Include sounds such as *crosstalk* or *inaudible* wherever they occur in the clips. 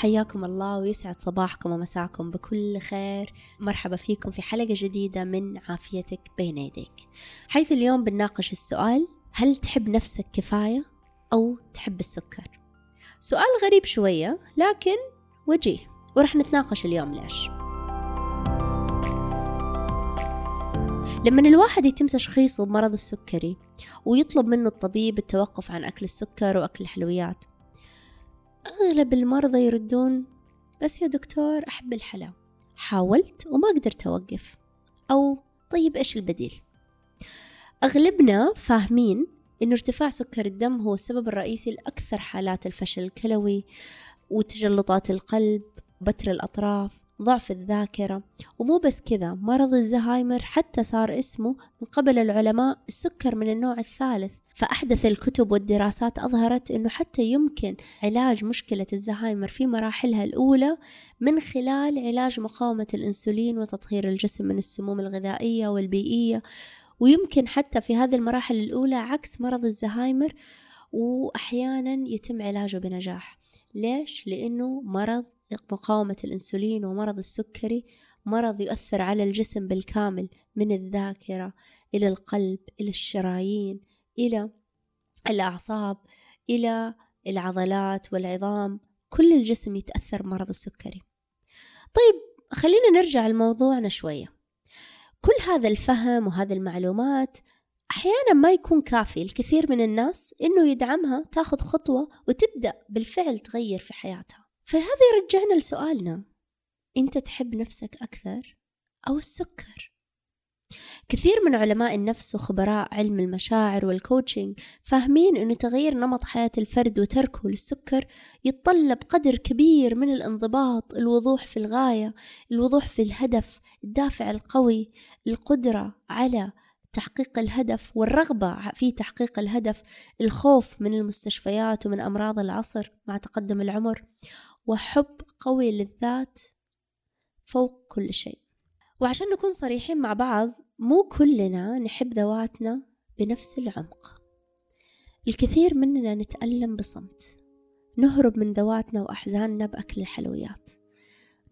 حياكم الله ويسعد صباحكم ومساكم بكل خير. مرحبا فيكم في حلقة جديدة من عافيتك بين يديك. حيث اليوم بنناقش السؤال هل تحب نفسك كفاية أو تحب السكر؟ سؤال غريب شوية لكن وجيه. ورح نتناقش اليوم ليش. لما الواحد يتم تشخيصه بمرض السكري ويطلب منه الطبيب التوقف عن أكل السكر وأكل الحلويات أغلب المرضى يردون بس يا دكتور أحب الحلا. حاولت وما قدرت أوقف. أو طيب إيش البديل؟ أغلبنا فاهمين إنه ارتفاع سكر الدم هو السبب الرئيسي لأكثر حالات الفشل الكلوي وتجلطات القلب بتر الأطراف ضعف الذاكرة. ومو بس كذا مرض الزهايمر حتى صار اسمه من قبل العلماء السكر من النوع الثالث. فأحدث الكتب والدراسات أظهرت أنه حتى يمكن علاج مشكلة الزهايمر في مراحلها الأولى من خلال علاج مقاومة الأنسولين وتطهير الجسم من السموم الغذائية والبيئية. ويمكن حتى في هذه المراحل الأولى عكس مرض الزهايمر وأحيانا يتم علاجه بنجاح. ليش؟ لأنه مرض مقاومة الأنسولين ومرض السكري مرض يؤثر على الجسم بالكامل من الذاكرة إلى القلب إلى الشرايين إلى الأعصاب إلى العضلات والعظام. كل الجسم يتأثر بمرض السكري. طيب خلينا نرجع لموضوعنا شوية. كل هذا الفهم وهذه المعلومات أحيانا ما يكون كافي الكثير من الناس إنه يدعمها تاخذ خطوة وتبدأ بالفعل تغير في حياتها. فهذا يرجعنا لسؤالنا أنت تحب نفسك أكثر أو السكر؟ كثير من علماء النفس وخبراء علم المشاعر والكوتشنج فاهمين أنه تغيير نمط حياة الفرد وتركه للسكر يتطلب قدر كبير من الانضباط الوضوح في الغاية الوضوح في الهدف الدافع القوي القدرة على تحقيق الهدف والرغبة في تحقيق الهدف الخوف من المستشفيات ومن أمراض العصر مع تقدم العمر وحب قوي للذات فوق كل شيء. وعشان نكون صريحين مع بعض مو كلنا نحب ذواتنا بنفس العمق. الكثير مننا نتألم بصمت. نهرب من ذواتنا وأحزاننا بأكل الحلويات.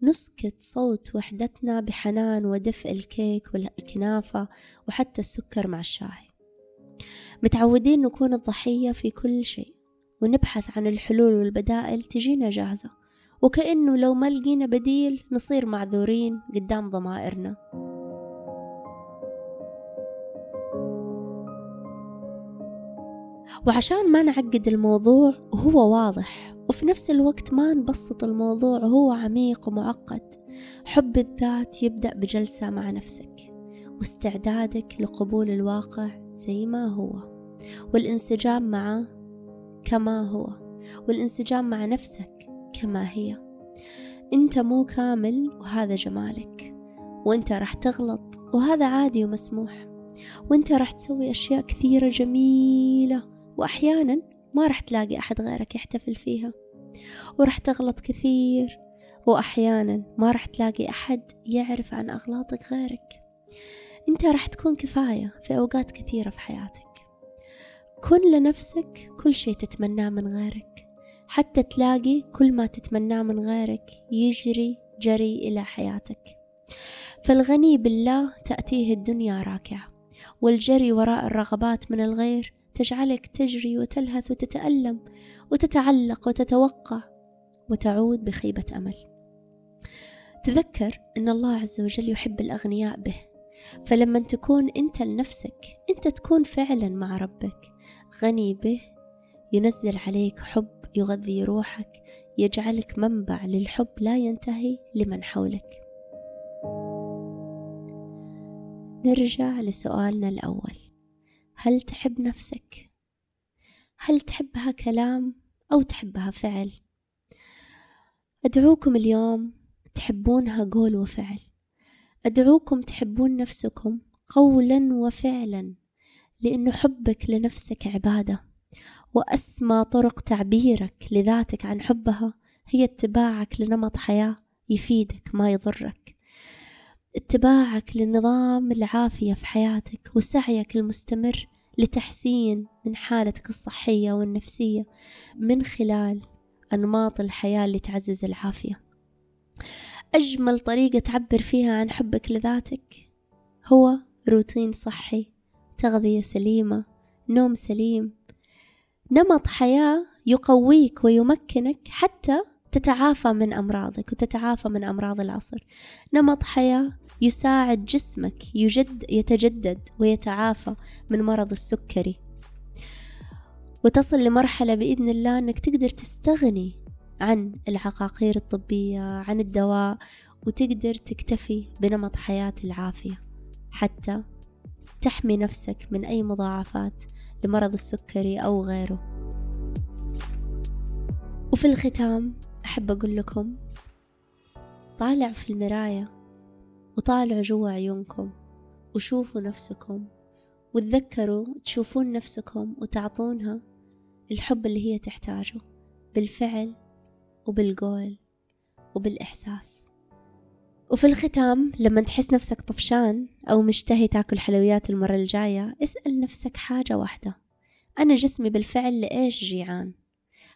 نسكت صوت وحدتنا بحنان ودفء الكيك والكنافة وحتى السكر مع الشاي. متعودين نكون الضحية في كل شيء ونبحث عن الحلول والبدائل تجينا جاهزة. وكأنه لو ما لقينا بديل نصير معذورين قدام ضمائرنا. وعشان ما نعقد الموضوع وهو واضح. وفي نفس الوقت ما نبسط الموضوع وهو عميق ومعقد حب الذات يبدأ بجلسة مع نفسك واستعدادك لقبول الواقع زي ما هو. والانسجام معه كما هو. والانسجام مع نفسك كما هي. أنت مو كامل وهذا جمالك. وأنت راح تغلط وهذا عادي ومسموح. وأنت راح تسوي أشياء كثيرة جميلة واحيانا ما راح تلاقي أحد غيرك يحتفل فيها. وراح تغلط كثير واحيانا ما راح تلاقي أحد يعرف عن أغلاطك غيرك. أنت راح تكون كفاية في أوقات كثيرة في حياتك. كن لنفسك كل شيء تتمناه من غيرك. حتى تلاقي كل ما تتمناه من غيرك يجري جري إلى حياتك. فالغني بالله تأتيه الدنيا راكعة والجري وراء الرغبات من الغير تجعلك تجري وتلهث وتتألم وتتعلق وتتوقع وتعود بخيبة أمل. تذكر أن الله عز وجل يحب الأغنياء به فلما تكون أنت لنفسك أنت تكون فعلا مع ربك غني به ينزل عليك حب يغذي روحك يجعلك منبع للحب لا ينتهي لمن حولك نرجع لسؤالنا الأول هل تحب نفسك؟ هل تحبها كلام أو تحبها فعل؟ أدعوكم اليوم تحبونها قول وفعل أدعوكم تحبون نفسكم قولا وفعلا لأن حبك لنفسك عبادة وأسمى طرق تعبيرك لذاتك عن حبها هي اتباعك لنمط حياة يفيدك ما يضرك. اتباعك لنظام العافية في حياتك وسعيك المستمر لتحسين من حالتك الصحية والنفسية من خلال أنماط الحياة اللي تعزز العافية. أجمل طريقة تعبر فيها عن حبك لذاتك هو روتين صحي تغذية سليمة نوم سليم نمط حياة يقويك ويمكنك حتى تتعافى من أمراضك وتتعافى من أمراض العصر. نمط حياة يساعد جسمك يجد يتجدد ويتعافى من مرض السكري. وتصل لمرحلة بإذن الله أنك تقدر تستغني عن العقاقير الطبية عن الدواء وتقدر تكتفي بنمط حياة العافية. حتى تحمي نفسك من أي مضاعفات لمرض السكري أو غيره. وفي الختام أحب أقول لكم طالع في المراية وطالعوا جوا عيونكم وشوفوا نفسكم وتذكروا تشوفون نفسكم وتعطونها الحب اللي هي تحتاجه بالفعل وبالقول وبالإحساس. وفي الختام لما تحس نفسك طفشان أو مشتهي تاكل حلويات المرة الجاية اسأل نفسك حاجة واحدة. أنا جسمي بالفعل لإيش جيعان؟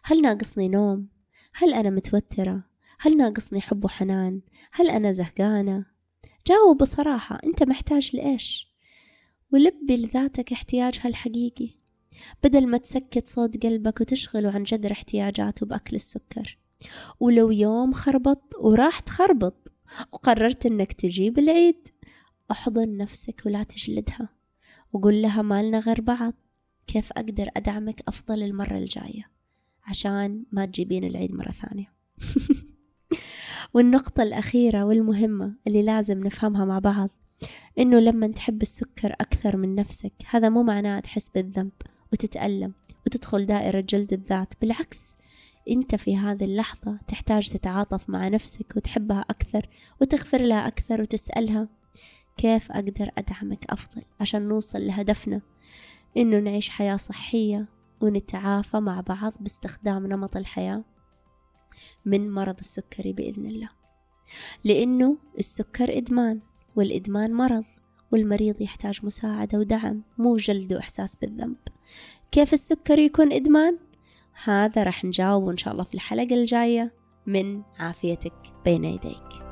هل ناقصني نوم؟ هل أنا متوترة؟ هل ناقصني حب وحنان؟ هل أنا زهقانة؟ جاوب بصراحة أنت محتاج لإيش؟ ولبي لذاتك احتياجها الحقيقي بدل ما تسكت صوت قلبك وتشغله عن جذر احتياجاته بأكل السكر. ولو يوم خربط وراح تخربط. وقررت إنك تجيب العيد. أحضن نفسك ولا تجلدها. وقول لها مالنا غير بعض. كيف أقدر أدعمك أفضل المرة الجاية؟ عشان ما تجيبين العيد مرة ثانية. *laughs* والنقطة الأخيرة والمهمة اللي لازم نفهمها مع بعض. إنه لما تحب السكر أكثر من نفسك هذا مو معناه تحس بالذنب وتتألم وتدخل دائرة جلد الذات. بالعكس أنت في هذه اللحظة تحتاج تتعاطف مع نفسك وتحبها أكثر وتغفر لها أكثر وتسألها كيف أقدر أدعمك أفضل عشان نوصل لهدفنا؟ إنه نعيش حياة صحية ونتعافى مع بعض باستخدام نمط الحياة من مرض السكري بإذن الله. لأنه السكر إدمان والإدمان مرض والمريض يحتاج مساعدة ودعم مو جلد وإحساس بالذنب. كيف السكر يكون إدمان؟ هذا راح نجاوبه إن شاء الله في الحلقة الجاية. من عافيتك بين يديك.